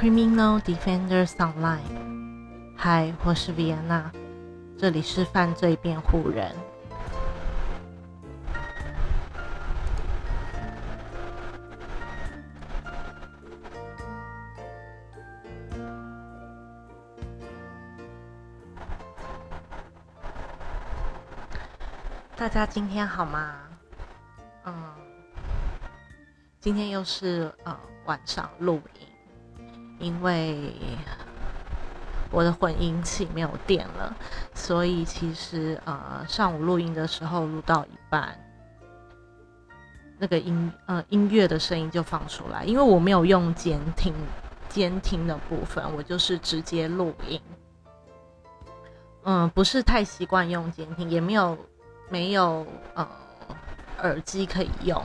Criminal Defenders Online，嗨，我是 Vienna，这里是犯罪辩护人。大家今天好吗？嗯，今天又是呃晚上录音，因为我的混音器没有电了，所以其实呃上午录音的时候录到一半，那个音呃音乐的声音就放出来，因为我没有用监听监听的部分，我就是直接录音。嗯，不是太习惯用监听，也没有。没有呃耳机可以用，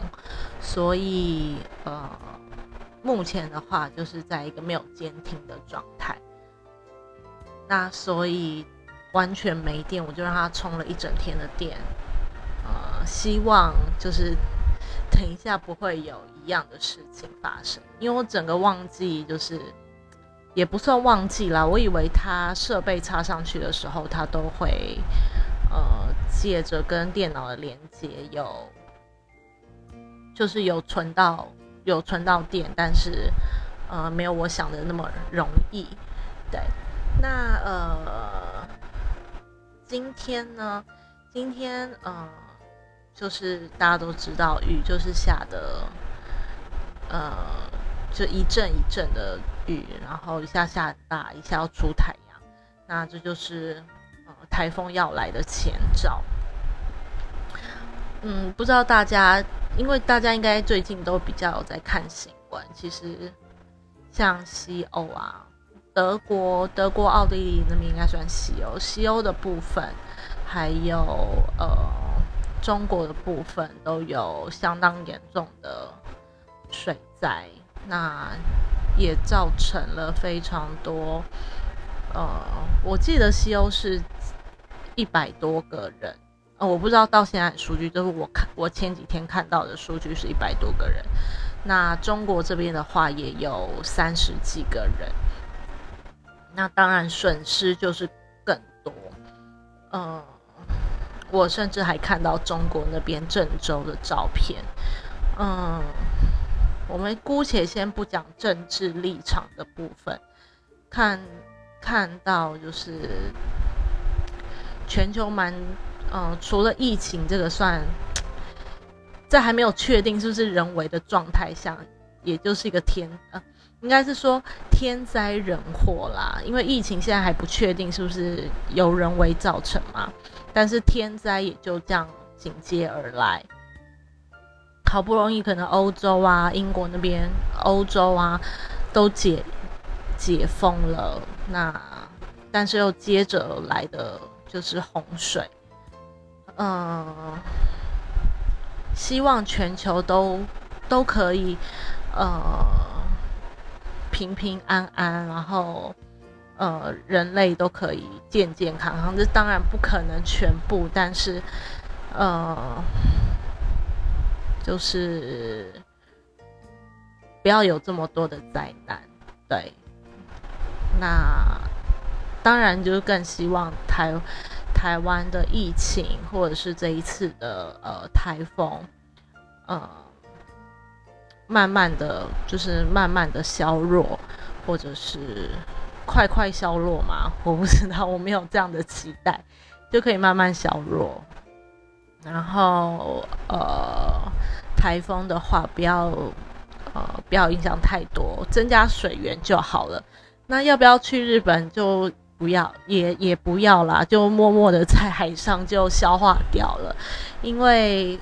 所以呃目前的话就是在一个没有监听的状态。那所以完全没电，我就让它充了一整天的电。呃，希望就是等一下不会有一样的事情发生，因为我整个忘记就是也不算忘记啦，我以为它设备插上去的时候它都会。呃，借着跟电脑的连接，有就是有存到有存到电，但是呃没有我想的那么容易。对，那呃今天呢，今天呃就是大家都知道雨就是下的呃就一阵一阵的雨，然后一下下大，一下要出太阳，那这就是。台风要来的前兆，嗯，不知道大家，因为大家应该最近都比较有在看新闻。其实，像西欧啊，德国、德国、奥地利那边应该算西欧，西欧的部分，还有呃中国的部分，都有相当严重的水灾，那也造成了非常多。呃，我记得西欧是。一百多个人，呃，我不知道到现在数据，就是我看我前几天看到的数据是一百多个人。那中国这边的话也有三十几个人，那当然损失就是更多。嗯，我甚至还看到中国那边郑州的照片。嗯，我们姑且先不讲政治立场的部分，看看到就是。全球蛮，嗯，除了疫情这个算，在还没有确定是不是人为的状态下，也就是一个天，呃，应该是说天灾人祸啦。因为疫情现在还不确定是不是由人为造成嘛，但是天灾也就这样紧接而来。好不容易可能欧洲啊、英国那边、欧洲啊都解解封了，那但是又接着来的。就是洪水，嗯，希望全球都都可以，呃，平平安安，然后，呃，人类都可以健健康康。这当然不可能全部，但是，呃，就是不要有这么多的灾难。对，那。当然，就是更希望台台湾的疫情，或者是这一次的呃台风，呃，慢慢的就是慢慢的消弱，或者是快快消弱嘛？我不知道，我没有这样的期待，就可以慢慢消弱。然后呃，台风的话，不要呃不要影响太多，增加水源就好了。那要不要去日本就？不要，也也不要啦，就默默的在海上就消化掉了。因为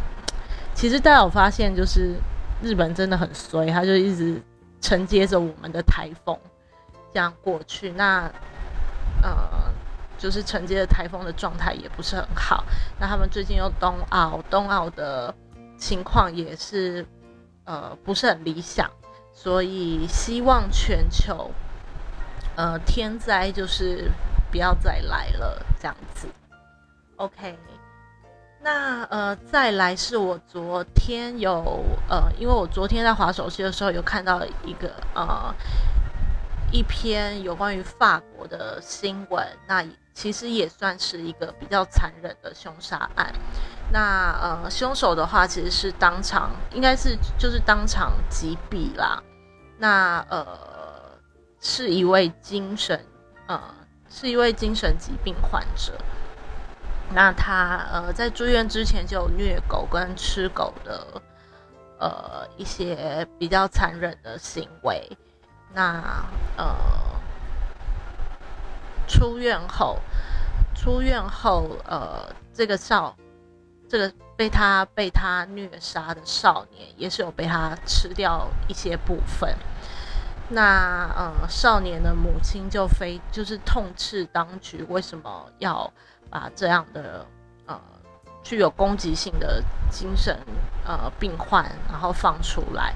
其实大家有发现，就是日本真的很衰，他就一直承接着我们的台风这样过去。那呃，就是承接着台风的状态也不是很好。那他们最近又冬奥，冬奥的情况也是呃不是很理想，所以希望全球。呃，天灾就是不要再来了，这样子。OK，那呃，再来是我昨天有呃，因为我昨天在划手机的时候有看到一个呃一篇有关于法国的新闻，那其实也算是一个比较残忍的凶杀案。那呃，凶手的话其实是当场，应该是就是当场击毙啦。那呃，是一位精神呃，是一位精神疾病患者。那他呃在住院之前就有虐狗跟吃狗的呃一些比较残忍的行为。那呃出院后，出院后呃这个少这个被他被他虐杀的少年也是有被他吃掉一些部分。那呃少年的母亲就非就是痛斥当局为什么要。把这样的呃具有攻击性的精神呃病患，然后放出来。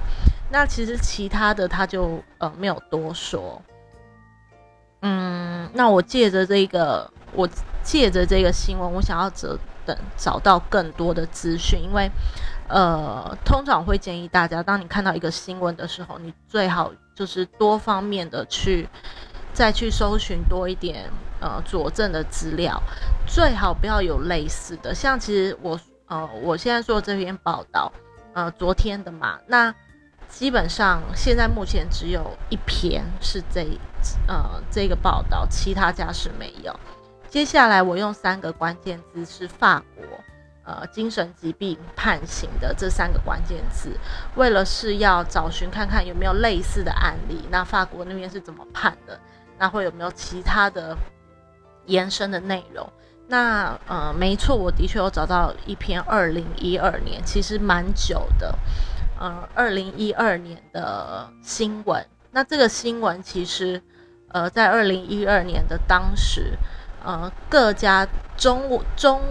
那其实其他的他就呃没有多说。嗯，那我借着这个，我借着这个新闻，我想要找等找到更多的资讯，因为呃通常会建议大家，当你看到一个新闻的时候，你最好就是多方面的去再去搜寻多一点。呃，佐证的资料最好不要有类似的，像其实我呃，我现在做这篇报道，呃，昨天的嘛，那基本上现在目前只有一篇是这呃这个报道，其他家是没有。接下来我用三个关键字是法国呃精神疾病判刑的这三个关键字，为了是要找寻看看有没有类似的案例，那法国那边是怎么判的，那会有没有其他的。延伸的内容，那呃，没错，我的确有找到一篇二零一二年，其实蛮久的，呃，二零一二年的新闻。那这个新闻其实，呃，在二零一二年的当时，呃，各家中中，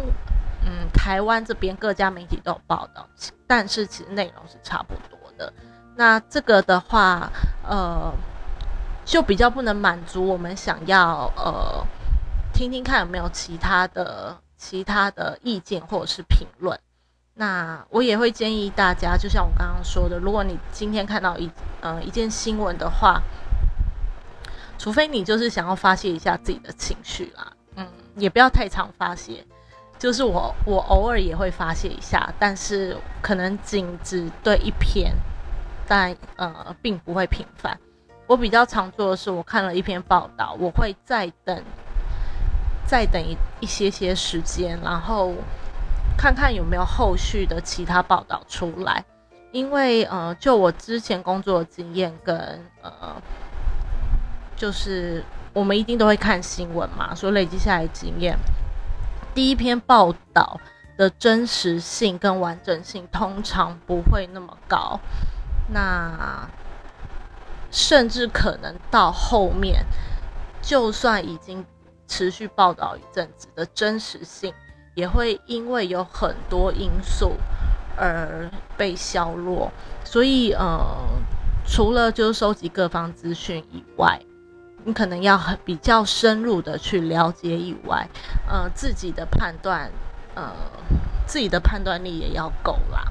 嗯，台湾这边各家媒体都有报道，但是其实内容是差不多的。那这个的话，呃，就比较不能满足我们想要，呃。听听看有没有其他的其他的意见或者是评论，那我也会建议大家，就像我刚刚说的，如果你今天看到一呃一件新闻的话，除非你就是想要发泄一下自己的情绪啦，嗯，也不要太常发泄，就是我我偶尔也会发泄一下，但是可能仅只对一篇，但呃并不会频繁。我比较常做的是，我看了一篇报道，我会再等。再等一一些些时间，然后看看有没有后续的其他报道出来。因为呃，就我之前工作的经验跟呃，就是我们一定都会看新闻嘛，所以累积下来经验，第一篇报道的真实性跟完整性通常不会那么高，那甚至可能到后面，就算已经。持续报道一阵子的真实性，也会因为有很多因素而被削弱。所以，呃，除了就是收集各方资讯以外，你可能要比较深入的去了解以外，呃，自己的判断，呃，自己的判断力也要够啦。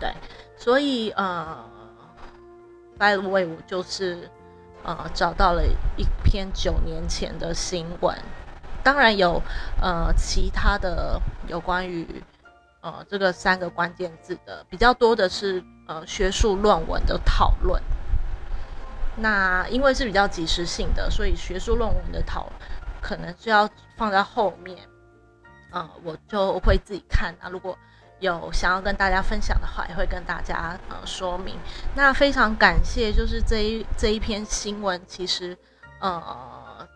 对，所以，呃，by the way，我就是。呃，找到了一篇九年前的新闻，当然有呃其他的有关于呃这个三个关键字的，比较多的是呃学术论文的讨论。那因为是比较及时性的，所以学术论文的讨可能是要放在后面，呃，我就会自己看啊。如果有想要跟大家分享的话，也会跟大家呃说明。那非常感谢，就是这一这一篇新闻，其实呃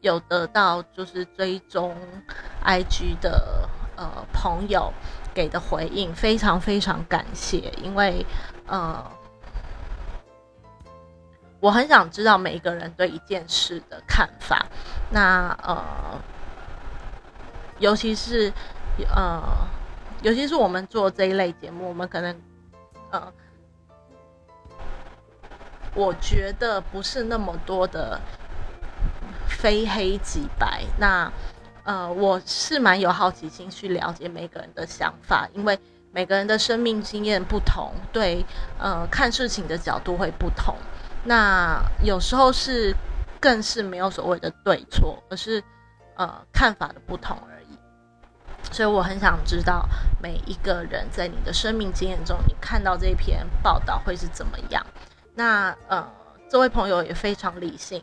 有得到就是追踪 IG 的呃朋友给的回应，非常非常感谢。因为呃我很想知道每一个人对一件事的看法。那呃尤其是呃。尤其是我们做这一类节目，我们可能，呃，我觉得不是那么多的非黑即白。那，呃，我是蛮有好奇心去了解每个人的想法，因为每个人的生命经验不同，对，呃，看事情的角度会不同。那有时候是更是没有所谓的对错，而是呃看法的不同而已。所以我很想知道每一个人在你的生命经验中，你看到这篇报道会是怎么样？那呃，这位朋友也非常理性，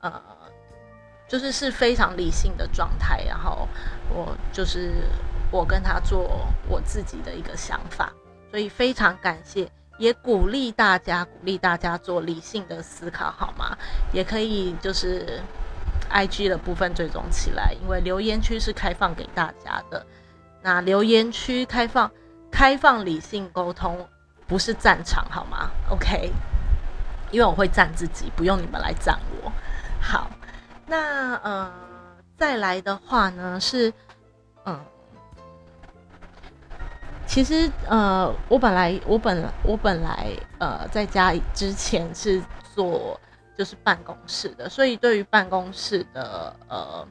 呃，就是是非常理性的状态。然后我就是我跟他做我自己的一个想法，所以非常感谢，也鼓励大家，鼓励大家做理性的思考，好吗？也可以就是。I G 的部分追踪起来，因为留言区是开放给大家的。那留言区开放，开放理性沟通，不是战场，好吗？OK，因为我会赞自己，不用你们来赞我。好，那呃，再来的话呢是，嗯，其实呃，我本来我本我本来呃在家里之前是做。就是办公室的，所以对于办公室的呃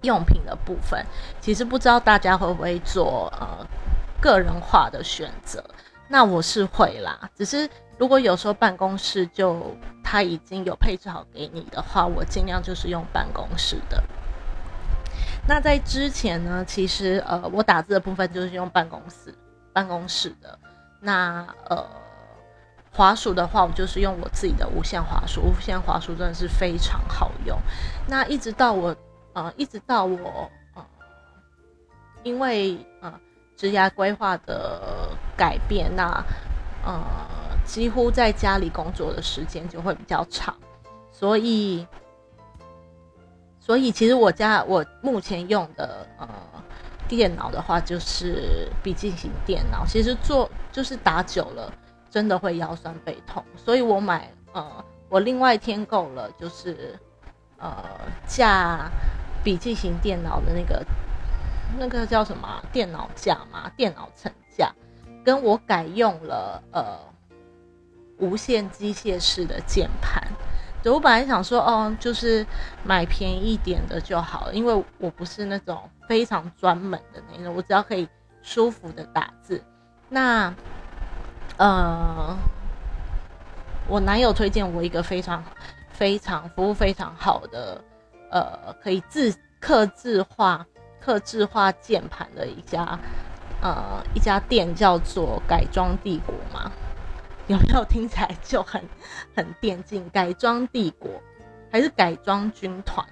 用品的部分，其实不知道大家会不会做呃个人化的选择。那我是会啦，只是如果有时候办公室就他已经有配置好给你的话，我尽量就是用办公室的。那在之前呢，其实呃我打字的部分就是用办公室办公室的。那呃。滑鼠的话，我就是用我自己的无线滑鼠，无线滑鼠真的是非常好用。那一直到我，呃，一直到我，呃，因为呃职涯规划的改变，那呃几乎在家里工作的时间就会比较长，所以，所以其实我家我目前用的呃电脑的话，就是笔记型电脑，其实做就是打久了。真的会腰酸背痛，所以我买呃，我另外添购了，就是呃架笔记型电脑的那个那个叫什么电脑架嘛，电脑层架，跟我改用了呃无线机械式的键盘。我本来想说，哦，就是买便宜一点的就好，因为我不是那种非常专门的那种，我只要可以舒服的打字，那。呃，我男友推荐我一个非常、非常服务非常好的，呃，可以自刻字化、刻字化键盘的一家，呃，一家店叫做改装帝国嘛？有没有听起来就很很电竞？改装帝国 还是改装军团？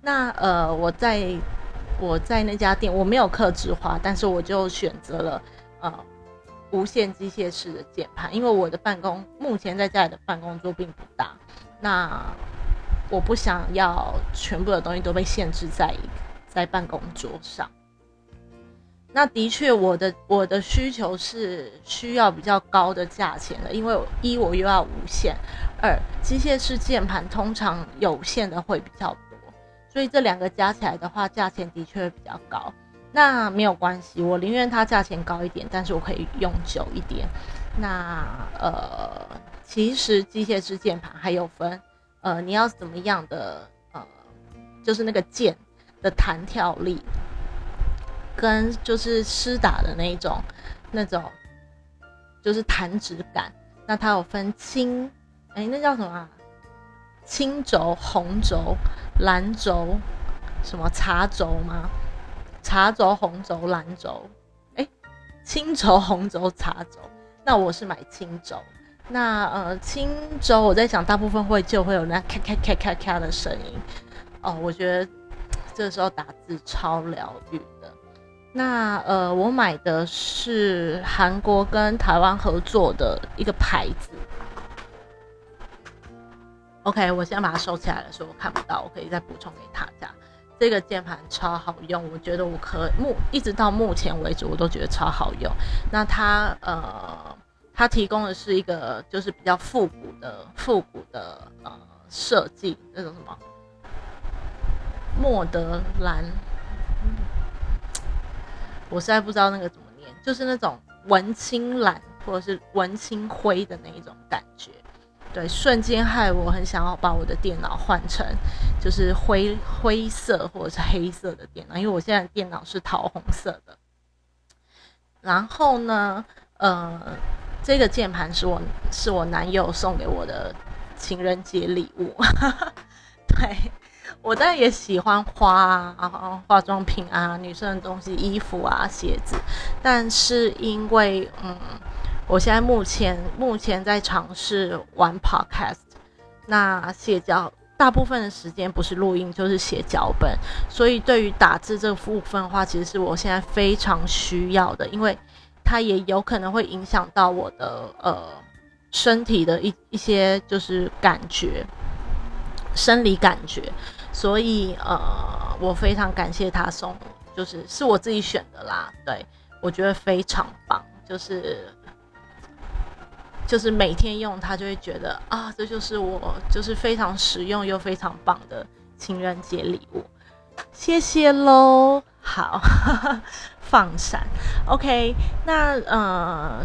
那呃，我在我在那家店我没有刻字化，但是我就选择了呃。无线机械式的键盘，因为我的办公目前在家里的办公桌并不大，那我不想要全部的东西都被限制在在办公桌上。那的确，我的我的需求是需要比较高的价钱的，因为一我又要无线，二机械式键盘通常有线的会比较多，所以这两个加起来的话，价钱的确会比较高。那没有关系，我宁愿它价钱高一点，但是我可以用久一点。那呃，其实机械式键盘还有分，呃，你要怎么样的呃，就是那个键的弹跳力，跟就是湿打的那种那种，就是弹指感。那它有分青，哎，那叫什么？青轴、红轴、蓝轴，什么茶轴吗？茶轴、红轴、蓝轴，哎，青轴、红轴、茶轴。那我是买青轴。那呃，青轴我在想，大部分会就会有那咔咔咔咔咔的声音。哦，我觉得这时候打字超疗愈的。那呃，我买的是韩国跟台湾合作的一个牌子。OK，我先把它收起来了，所以我看不到，我可以再补充给大家。这个键盘超好用，我觉得我可目一直到目前为止，我都觉得超好用。那它呃，它提供的是一个就是比较复古的复古的呃设计，那种什么莫德兰，我实在不知道那个怎么念，就是那种文青蓝或者是文青灰的那一种感觉。对，瞬间害我很想要把我的电脑换成就是灰灰色或者是黑色的电脑，因为我现在电脑是桃红色的。然后呢，呃，这个键盘是我是我男友送给我的情人节礼物。对我当然也喜欢花啊、化妆品啊、女生的东西、衣服啊、鞋子，但是因为嗯，我现在目前目前在尝试玩 podcast，那写脚大部分的时间不是录音就是写脚本，所以对于打字这个部分的话，其实是我现在非常需要的，因为它也有可能会影响到我的呃身体的一一些就是感觉。生理感觉，所以呃，我非常感谢他送，就是是我自己选的啦。对我觉得非常棒，就是就是每天用它就会觉得啊，这就是我就是非常实用又非常棒的情人节礼物，谢谢喽。好，放闪，OK，那呃，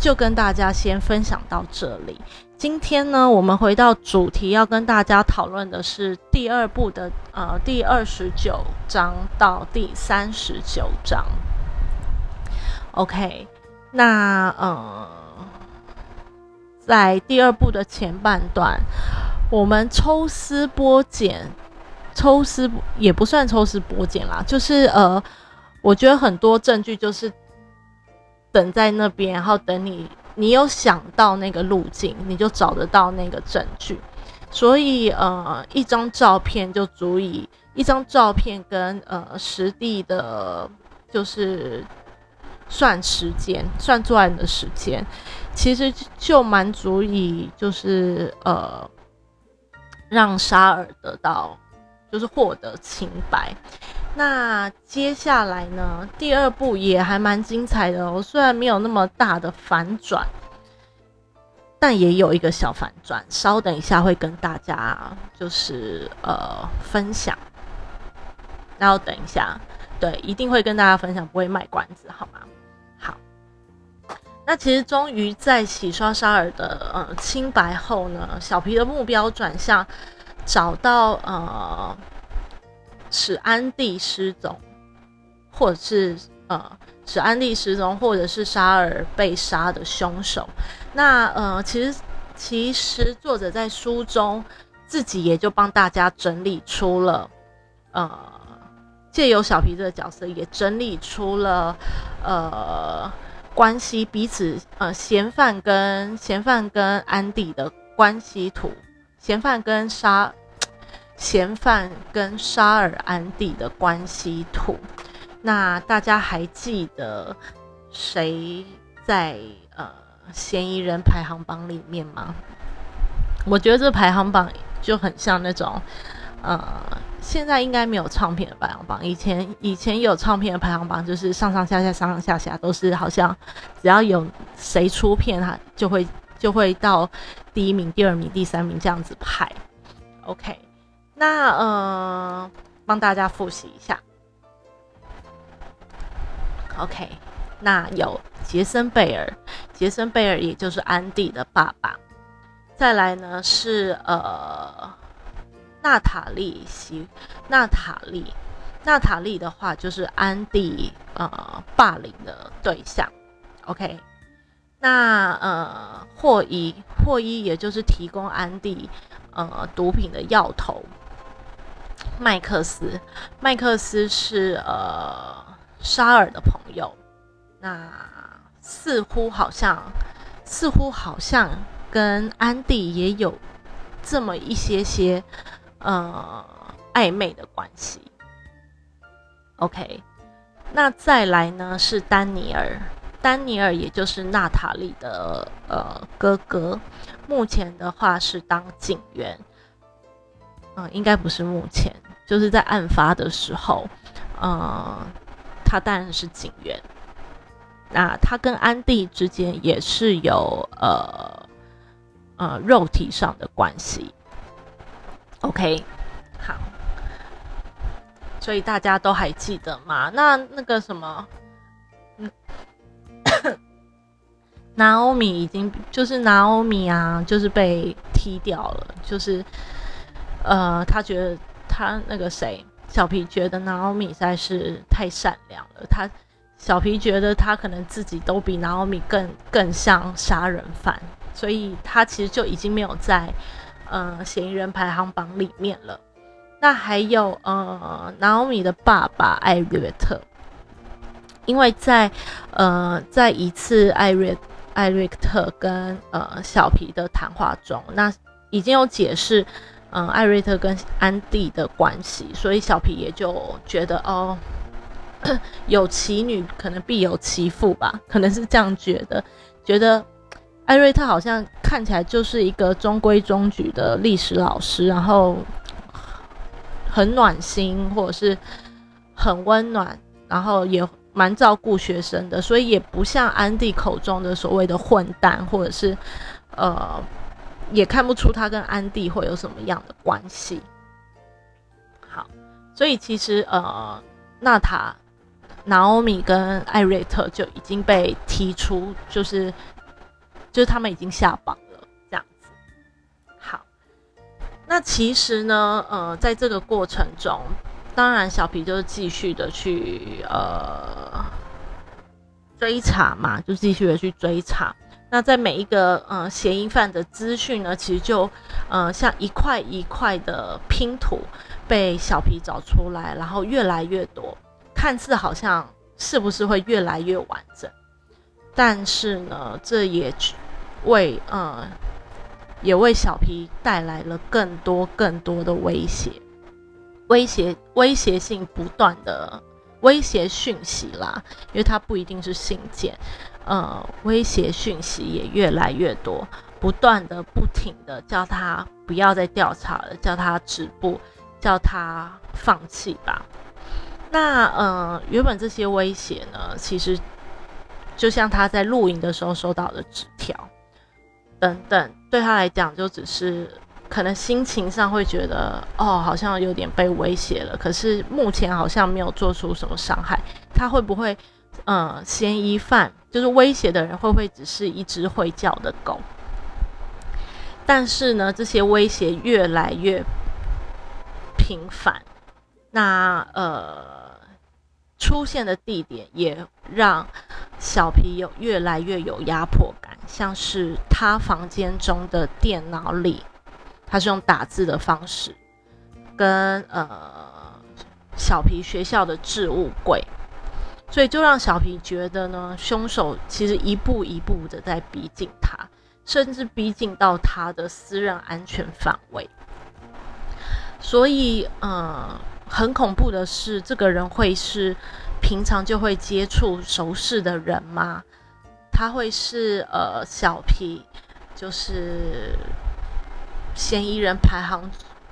就跟大家先分享到这里。今天呢，我们回到主题，要跟大家讨论的是第二部的呃第二十九章到第三十九章。OK，那呃，在第二部的前半段，我们抽丝剥茧，抽丝也不算抽丝剥茧啦，就是呃，我觉得很多证据就是等在那边，然后等你。你有想到那个路径，你就找得到那个证据。所以，呃，一张照片就足以，一张照片跟呃实地的，就是算时间，算作案的时间，其实就蛮足以，就是呃，让沙尔得到，就是获得清白。那接下来呢？第二部也还蛮精彩的哦，虽然没有那么大的反转，但也有一个小反转。稍等一下会跟大家就是呃分享，然后等一下，对，一定会跟大家分享，不会卖关子，好吗？好。那其实终于在洗刷沙尔的呃清白后呢，小皮的目标转向找到呃。使安迪失踪，或者是呃，使安迪失踪，或者是沙尔被杀的凶手。那呃，其实其实作者在书中自己也就帮大家整理出了，呃，借由小皮这个角色也整理出了呃关系彼此呃嫌犯跟嫌犯跟安迪的关系图，嫌犯跟沙。嫌犯跟沙尔安迪的关系图，那大家还记得谁在呃嫌疑人排行榜里面吗？我觉得这排行榜就很像那种呃，现在应该没有唱片的排行榜，以前以前有唱片的排行榜，就是上上下下上上下下都是好像只要有谁出片，他就会就会到第一名、第二名、第三名这样子排。OK。那呃，帮大家复习一下。OK，那有杰森贝尔，杰森贝尔也就是安迪的爸爸。再来呢是呃，娜塔莉西，娜塔莉，娜塔莉的话就是安迪呃霸凌的对象。OK，那呃霍伊，霍伊也就是提供安迪呃毒品的药头。麦克斯，麦克斯是呃沙尔的朋友，那似乎好像，似乎好像跟安迪也有这么一些些呃暧昧的关系。OK，那再来呢是丹尼尔，丹尼尔也就是娜塔莉的呃哥哥，目前的话是当警员。嗯，应该不是目前，就是在案发的时候，呃，他当然是警员。那他跟安迪之间也是有呃呃肉体上的关系。OK，好，所以大家都还记得吗？那那个什么，嗯，拿欧米已经就是拿欧米啊，就是被踢掉了，就是。呃，他觉得他那个谁，小皮觉得 Naomi 在是太善良了。他小皮觉得他可能自己都比 Naomi 更更像杀人犯，所以他其实就已经没有在呃嫌疑人排行榜里面了。那还有呃，拿欧米的爸爸艾略特，因为在呃在一次艾略艾略特跟呃小皮的谈话中，那已经有解释，嗯，艾瑞特跟安迪的关系，所以小皮也就觉得哦，有其女可能必有其父吧，可能是这样觉得，觉得艾瑞特好像看起来就是一个中规中矩的历史老师，然后。很暖心，或者是很温暖，然后也蛮照顾学生的，所以也不像安迪口中的所谓的混蛋，或者是呃，也看不出他跟安迪会有什么样的关系。好，所以其实呃，娜塔、娜欧米跟艾瑞特就已经被踢出，就是就是他们已经下榜了这样子。好。那其实呢，呃，在这个过程中，当然小皮就是继续的去呃追查嘛，就继续的去追查。那在每一个呃嫌疑犯的资讯呢，其实就呃像一块一块的拼图被小皮找出来，然后越来越多，看似好像是不是会越来越完整？但是呢，这也为呃。也为小皮带来了更多更多的威胁，威胁威胁性不断的威胁讯息啦，因为它不一定是信件，呃，威胁讯息也越来越多，不断的不停的叫他不要再调查了，叫他止步，叫他放弃吧。那呃，原本这些威胁呢，其实就像他在录影的时候收到的纸条。等等，对他来讲就只是可能心情上会觉得哦，好像有点被威胁了。可是目前好像没有做出什么伤害。他会不会，嗯，嫌疑犯就是威胁的人会不会只是一只会叫的狗？但是呢，这些威胁越来越频繁，那呃。出现的地点也让小皮有越来越有压迫感，像是他房间中的电脑里，他是用打字的方式，跟呃小皮学校的置物柜，所以就让小皮觉得呢，凶手其实一步一步的在逼近他，甚至逼近到他的私人安全范围，所以呃。很恐怖的是，这个人会是平常就会接触熟识的人吗？他会是呃小皮，就是嫌疑人排行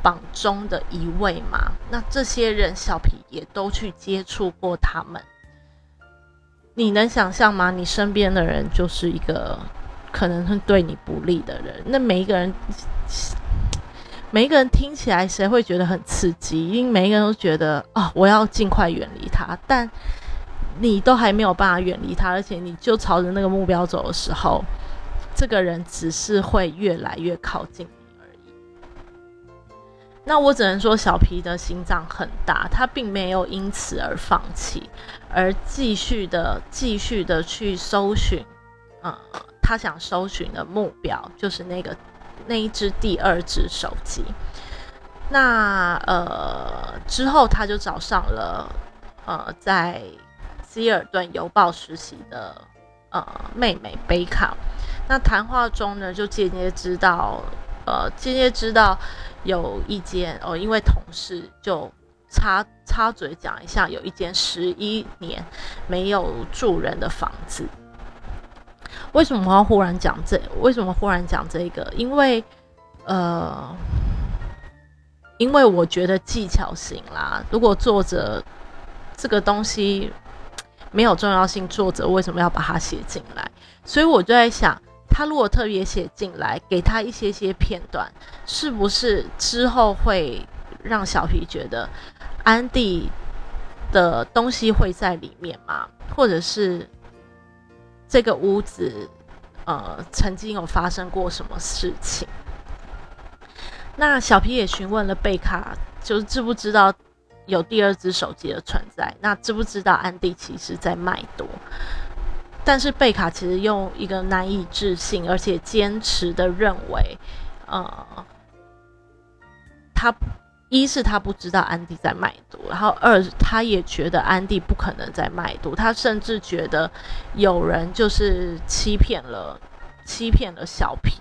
榜中的一位吗？那这些人小皮也都去接触过他们，你能想象吗？你身边的人就是一个可能会对你不利的人，那每一个人。每一个人听起来，谁会觉得很刺激？因为每一个人都觉得啊，我要尽快远离他。但你都还没有办法远离他，而且你就朝着那个目标走的时候，这个人只是会越来越靠近。那我只能说，小皮的心脏很大，他并没有因此而放弃，而继续的、继续的去搜寻，呃，他想搜寻的目标就是那个。那一只第二只手机，那呃之后他就找上了呃在希尔顿邮报实习的呃妹妹贝卡。那谈话中呢，就间接知道呃间接知道有一间哦，因为同事就插插嘴讲一下，有一间十一年没有住人的房子。为什么要忽然讲这？为什么忽然讲这个？因为，呃，因为我觉得技巧型啦。如果作者这个东西没有重要性，作者为什么要把它写进来？所以我就在想，他如果特别写进来，给他一些些片段，是不是之后会让小皮觉得安迪的东西会在里面吗？或者是？这个屋子，呃，曾经有发生过什么事情？那小皮也询问了贝卡，就是知不知道有第二只手机的存在？那知不知道安迪其实在卖多？但是贝卡其实用一个难以置信而且坚持的认为，呃，他一是他不知道安迪在卖毒，然后二他也觉得安迪不可能在卖毒，他甚至觉得有人就是欺骗了欺骗了小皮。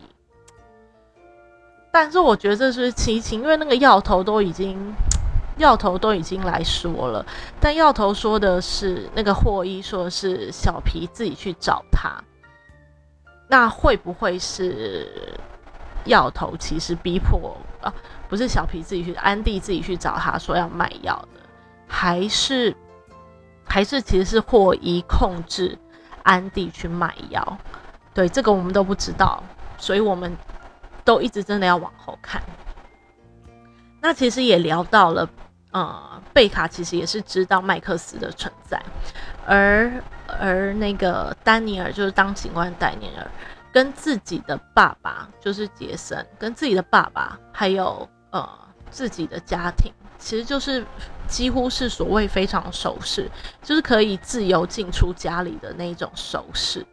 但是我觉得这是奇情，因为那个药头都已经，药头都已经来说了，但药头说的是那个霍伊说是小皮自己去找他，那会不会是药头其实逼迫啊？不是小皮自己去，安迪自己去找他说要卖药的，还是还是其实是霍伊控制安迪去卖药？对，这个我们都不知道，所以我们。都一直真的要往后看，那其实也聊到了，呃，贝卡其实也是知道麦克斯的存在，而而那个丹尼尔就是当警官丹尼尔跟自己的爸爸就是杰森，跟自己的爸爸还有呃自己的家庭，其实就是几乎是所谓非常熟识，就是可以自由进出家里的那一种熟识。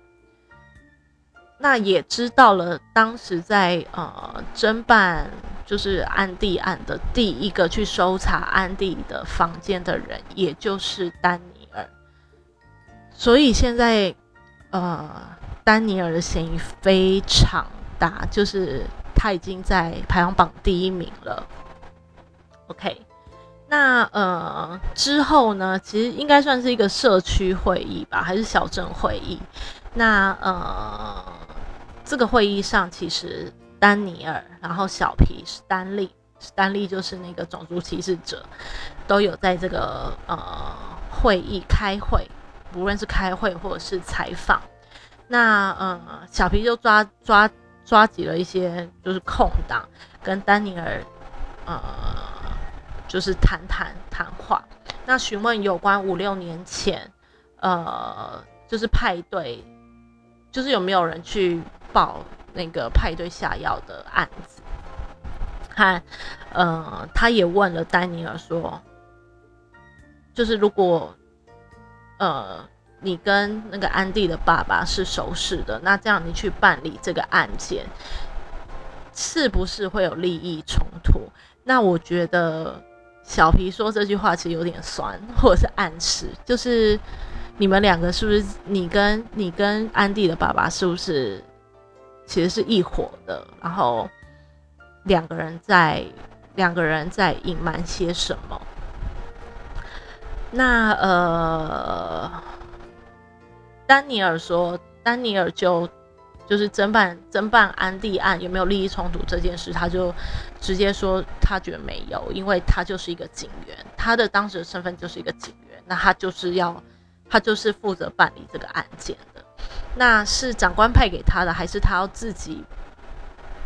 那也知道了，当时在呃侦办就是安迪案的第一个去搜查安迪的房间的人，也就是丹尼尔。所以现在呃，丹尼尔的嫌疑非常大，就是他已经在排行榜第一名了。OK，那呃之后呢，其实应该算是一个社区会议吧，还是小镇会议？那呃。这个会议上，其实丹尼尔，然后小皮是丹利，丹利就是那个种族歧视者，都有在这个呃会议开会，无论是开会或者是采访。那呃小皮就抓抓抓紧了一些就是空档，跟丹尼尔呃就是谈谈谈话，那询问有关五六年前呃就是派对，就是有没有人去。报那个派对下药的案子，看呃，他也问了丹尼尔说，就是如果呃你跟那个安迪的爸爸是熟识的，那这样你去办理这个案件，是不是会有利益冲突？那我觉得小皮说这句话其实有点酸，或者是暗示，就是你们两个是不是你跟你跟安迪的爸爸是不是？其实是一伙的，然后两个人在两个人在隐瞒些什么？那呃，丹尼尔说，丹尼尔就就是侦办侦办安迪案有没有利益冲突这件事，他就直接说他觉得没有，因为他就是一个警员，他的当时的身份就是一个警员，那他就是要他就是负责办理这个案件的。那是长官派给他的，还是他要自己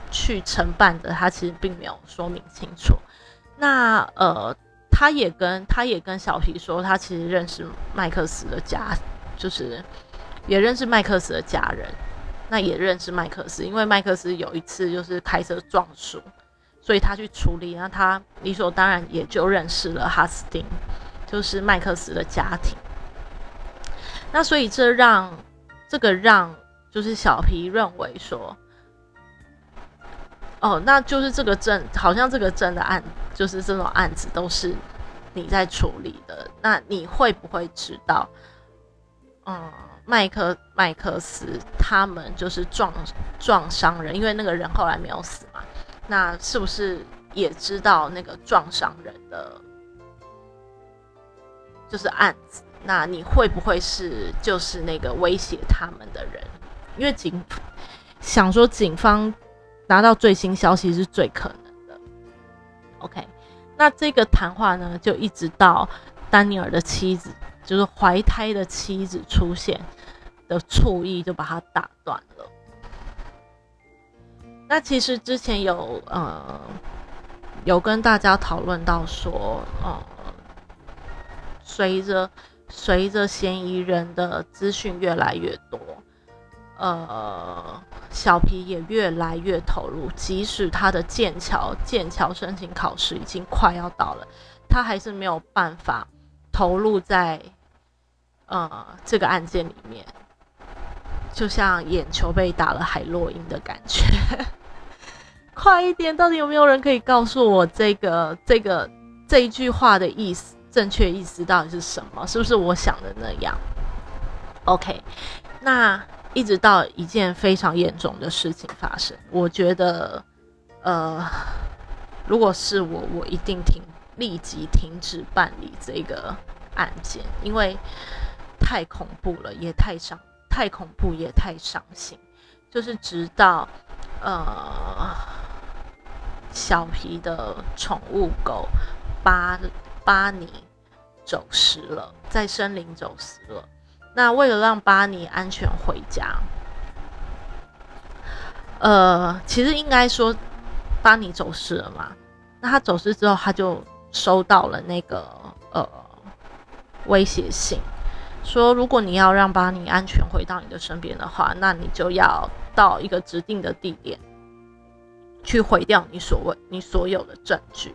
去承办的？他其实并没有说明清楚。那呃，他也跟他也跟小皮说，他其实认识麦克斯的家，就是也认识麦克斯的家人。那也认识麦克斯，因为麦克斯有一次就是开车撞树，所以他去处理。那他理所当然也就认识了哈斯汀，就是麦克斯的家庭。那所以这让。这个让就是小皮认为说，哦，那就是这个镇好像这个镇的案，就是这种案子都是你在处理的。那你会不会知道，嗯，麦克麦克斯他们就是撞撞伤人，因为那个人后来没有死嘛？那是不是也知道那个撞伤人的就是案子？那你会不会是就是那个威胁他们的人？因为警想说警方拿到最新消息是最可能的。OK，那这个谈话呢，就一直到丹尼尔的妻子，就是怀胎的妻子出现的醋意，就把他打断了。那其实之前有呃有跟大家讨论到说，呃，随着随着嫌疑人的资讯越来越多，呃，小皮也越来越投入。即使他的剑桥剑桥申请考试已经快要到了，他还是没有办法投入在呃这个案件里面。就像眼球被打了海洛因的感觉。快一点！到底有没有人可以告诉我这个这个这一句话的意思？正确意思到底是什么？是不是我想的那样？OK，那一直到一件非常严重的事情发生，我觉得，呃，如果是我，我一定停，立即停止办理这个案件，因为太恐怖了，也太伤，太恐怖也太伤心。就是直到，呃。小皮的宠物狗巴巴尼走失了，在森林走失了。那为了让巴尼安全回家，呃，其实应该说巴尼走失了嘛。那他走失之后，他就收到了那个呃威胁信，说如果你要让巴尼安全回到你的身边的话，那你就要到一个指定的地点。去毁掉你所谓你所有的证据，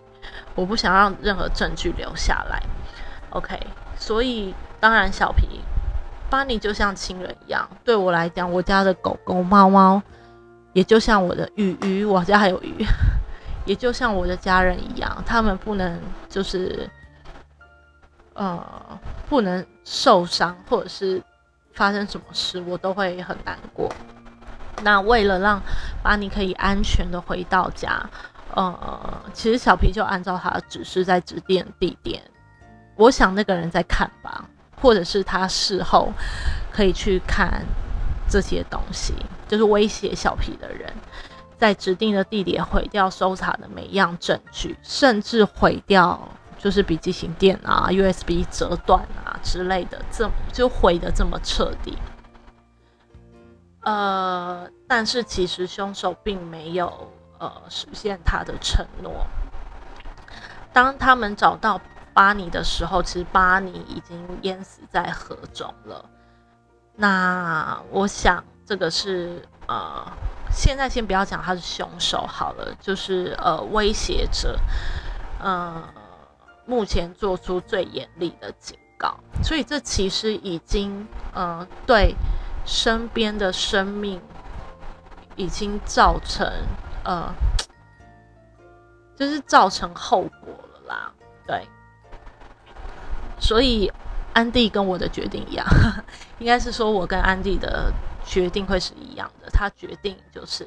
我不想让任何证据留下来。OK，所以当然小皮巴尼就像亲人一样，对我来讲，我家的狗狗猫猫也就像我的鱼鱼，我家还有鱼，也就像我的家人一样，他们不能就是呃不能受伤，或者是发生什么事，我都会很难过。那为了让巴尼可以安全的回到家，呃，其实小皮就按照他的指示在指定地点。我想那个人在看吧，或者是他事后可以去看这些东西，就是威胁小皮的人，在指定的地点毁掉搜查的每一样证据，甚至毁掉就是笔记型电啊、USB 折断啊之类的，这就毁的这么彻底。呃，但是其实凶手并没有呃实现他的承诺。当他们找到巴尼的时候，其实巴尼已经淹死在河中了。那我想，这个是呃，现在先不要讲他是凶手好了，就是呃威胁者，呃，目前做出最严厉的警告。所以这其实已经呃对。身边的生命已经造成呃，就是造成后果了啦。对，所以安迪跟我的决定一样，应该是说我跟安迪的决定会是一样的。他决定就是，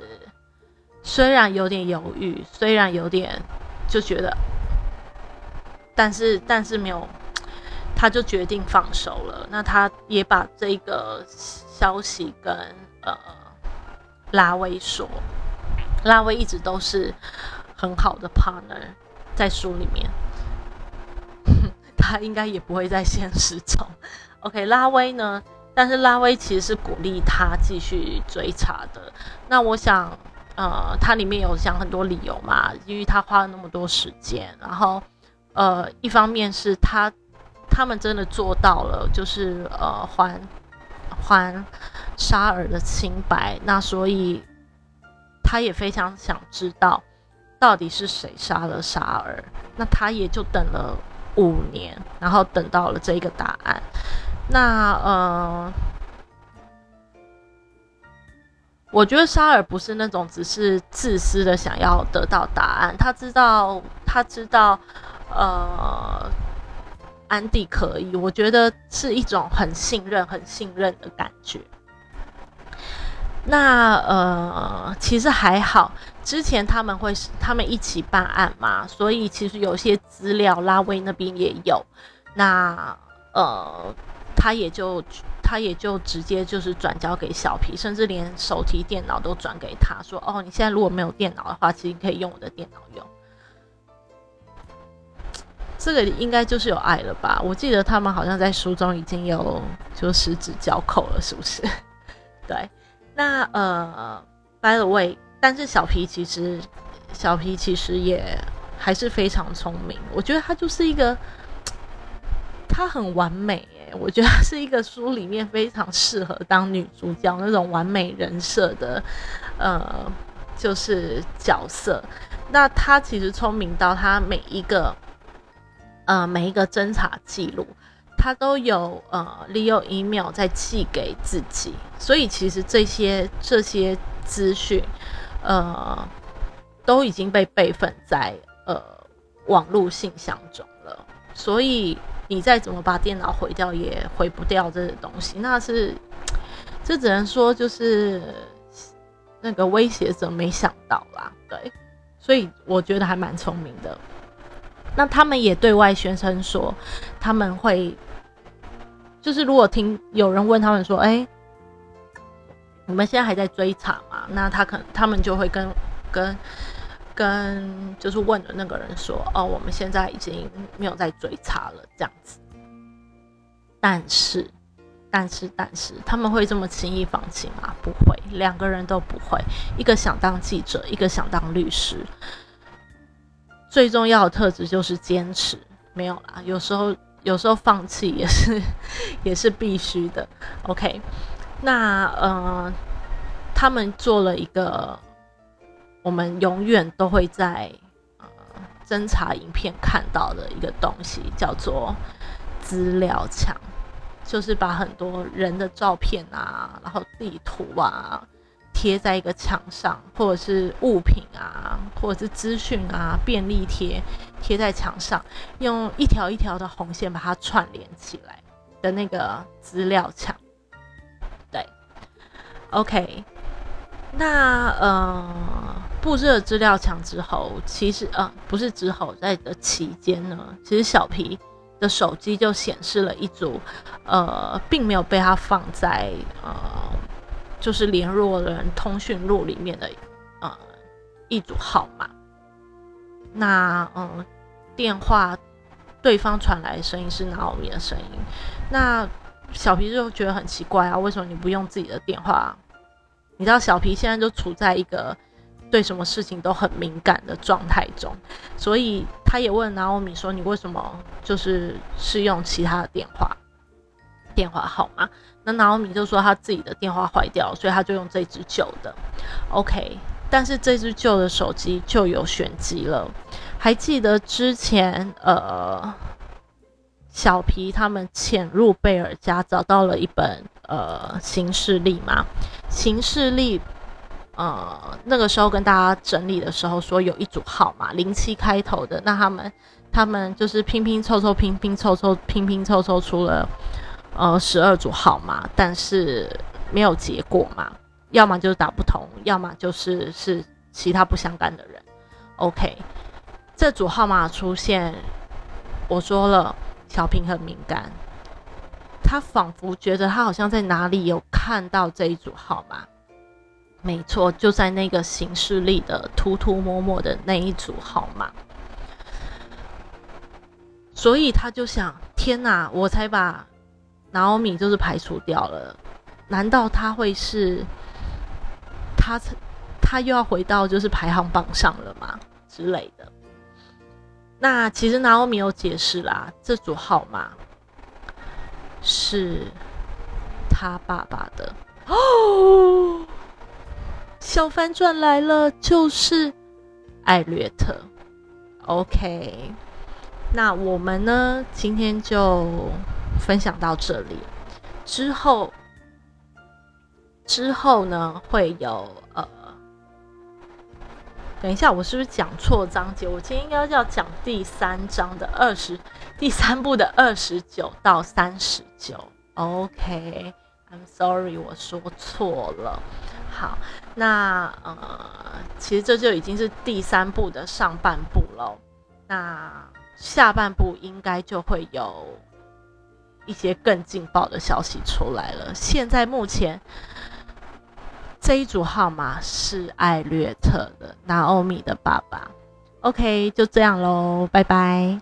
虽然有点犹豫，虽然有点就觉得，但是但是没有，他就决定放手了。那他也把这个。消息跟呃拉威说，拉威一直都是很好的 partner，在书里面，他应该也不会在现实中。OK，拉威呢？但是拉威其实是鼓励他继续追查的。那我想，呃，它里面有讲很多理由嘛，因为他花了那么多时间，然后呃，一方面是他他们真的做到了，就是呃还。还沙尔的清白，那所以他也非常想知道到底是谁杀了沙尔。那他也就等了五年，然后等到了这一个答案。那呃，我觉得沙尔不是那种只是自私的想要得到答案，他知道，他知道，呃。安迪可以，我觉得是一种很信任、很信任的感觉。那呃，其实还好，之前他们会他们一起办案嘛，所以其实有些资料拉威那边也有。那呃，他也就他也就直接就是转交给小皮，甚至连手提电脑都转给他说：“哦，你现在如果没有电脑的话，其实可以用我的电脑用。”这个应该就是有爱了吧？我记得他们好像在书中已经有就十指交扣了，是不是？对，那呃，by the way，但是小皮其实小皮其实也还是非常聪明。我觉得他就是一个，他很完美诶，我觉得他是一个书里面非常适合当女主角那种完美人设的呃，就是角色。那他其实聪明到他每一个。呃，每一个侦查记录，他都有呃利用 email 在寄给自己，所以其实这些这些资讯，呃，都已经被备份在呃网络信箱中了。所以你再怎么把电脑毁掉，也毁不掉这些东西。那是 这只能说就是那个威胁者没想到啦，对。所以我觉得还蛮聪明的。那他们也对外宣称说，他们会，就是如果听有人问他们说，哎，你们现在还在追查吗？那他可能他们就会跟跟跟就是问的那个人说，哦，我们现在已经没有在追查了，这样子。但是，但是，但是，他们会这么轻易放弃吗？不会，两个人都不会。一个想当记者，一个想当律师。最重要的特质就是坚持，没有啦。有时候，有时候放弃也是，也是必须的。OK，那呃，他们做了一个我们永远都会在呃侦查影片看到的一个东西，叫做资料墙，就是把很多人的照片啊，然后地图啊。贴在一个墙上，或者是物品啊，或者是资讯啊，便利贴贴在墙上，用一条一条的红线把它串联起来的那个资料墙。，OK，那呃布置了资料墙之后，其实呃不是之后，在的期间呢，其实小皮的手机就显示了一组呃，并没有被他放在呃。就是联络人通讯录里面的呃一组号码，那嗯电话对方传来的声音是拿奥米的声音，那小皮就觉得很奇怪啊，为什么你不用自己的电话？你知道小皮现在就处在一个对什么事情都很敏感的状态中，所以他也问拿奥米说：“你为什么就是是用其他的电话电话号码？”那拿奥米就说他自己的电话坏掉，所以他就用这只旧的。OK，但是这只旧的手机就有玄机了。还记得之前呃，小皮他们潜入贝尔家找到了一本呃行事历嘛？行事历呃那个时候跟大家整理的时候说有一组号码零七开头的，那他们他们就是拼拼凑凑拼拼凑凑拼拼凑凑出了。呃，十二组号码，但是没有结果嘛？要么就是打不通，要么就是是其他不相干的人。OK，这组号码出现，我说了，小平很敏感，他仿佛觉得他好像在哪里有看到这一组号码。没错，就在那个行事历的涂涂抹抹的那一组号码。所以他就想：天哪，我才把。拿欧米就是排除掉了，难道他会是他他又要回到就是排行榜上了吗之类的？那其实拿欧米有解释啦，这组号码是他爸爸的哦。小反转来了，就是艾略特。OK，那我们呢，今天就。分享到这里之后，之后呢会有呃，等一下，我是不是讲错章节？我今天应该要讲第三章的二十，第三部的二十九到三十九。OK，I'm sorry，我说错了。好，那呃，其实这就已经是第三部的上半部了。那下半部应该就会有。一些更劲爆的消息出来了。现在目前这一组号码是艾略特的，拿欧米的爸爸。OK，就这样喽，拜拜。